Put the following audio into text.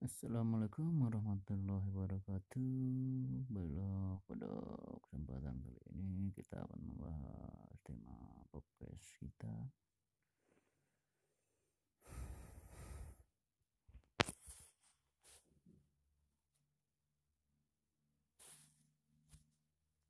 Assalamualaikum warahmatullahi wabarakatuh. Baiklah, pada kesempatan kali ini kita akan membahas.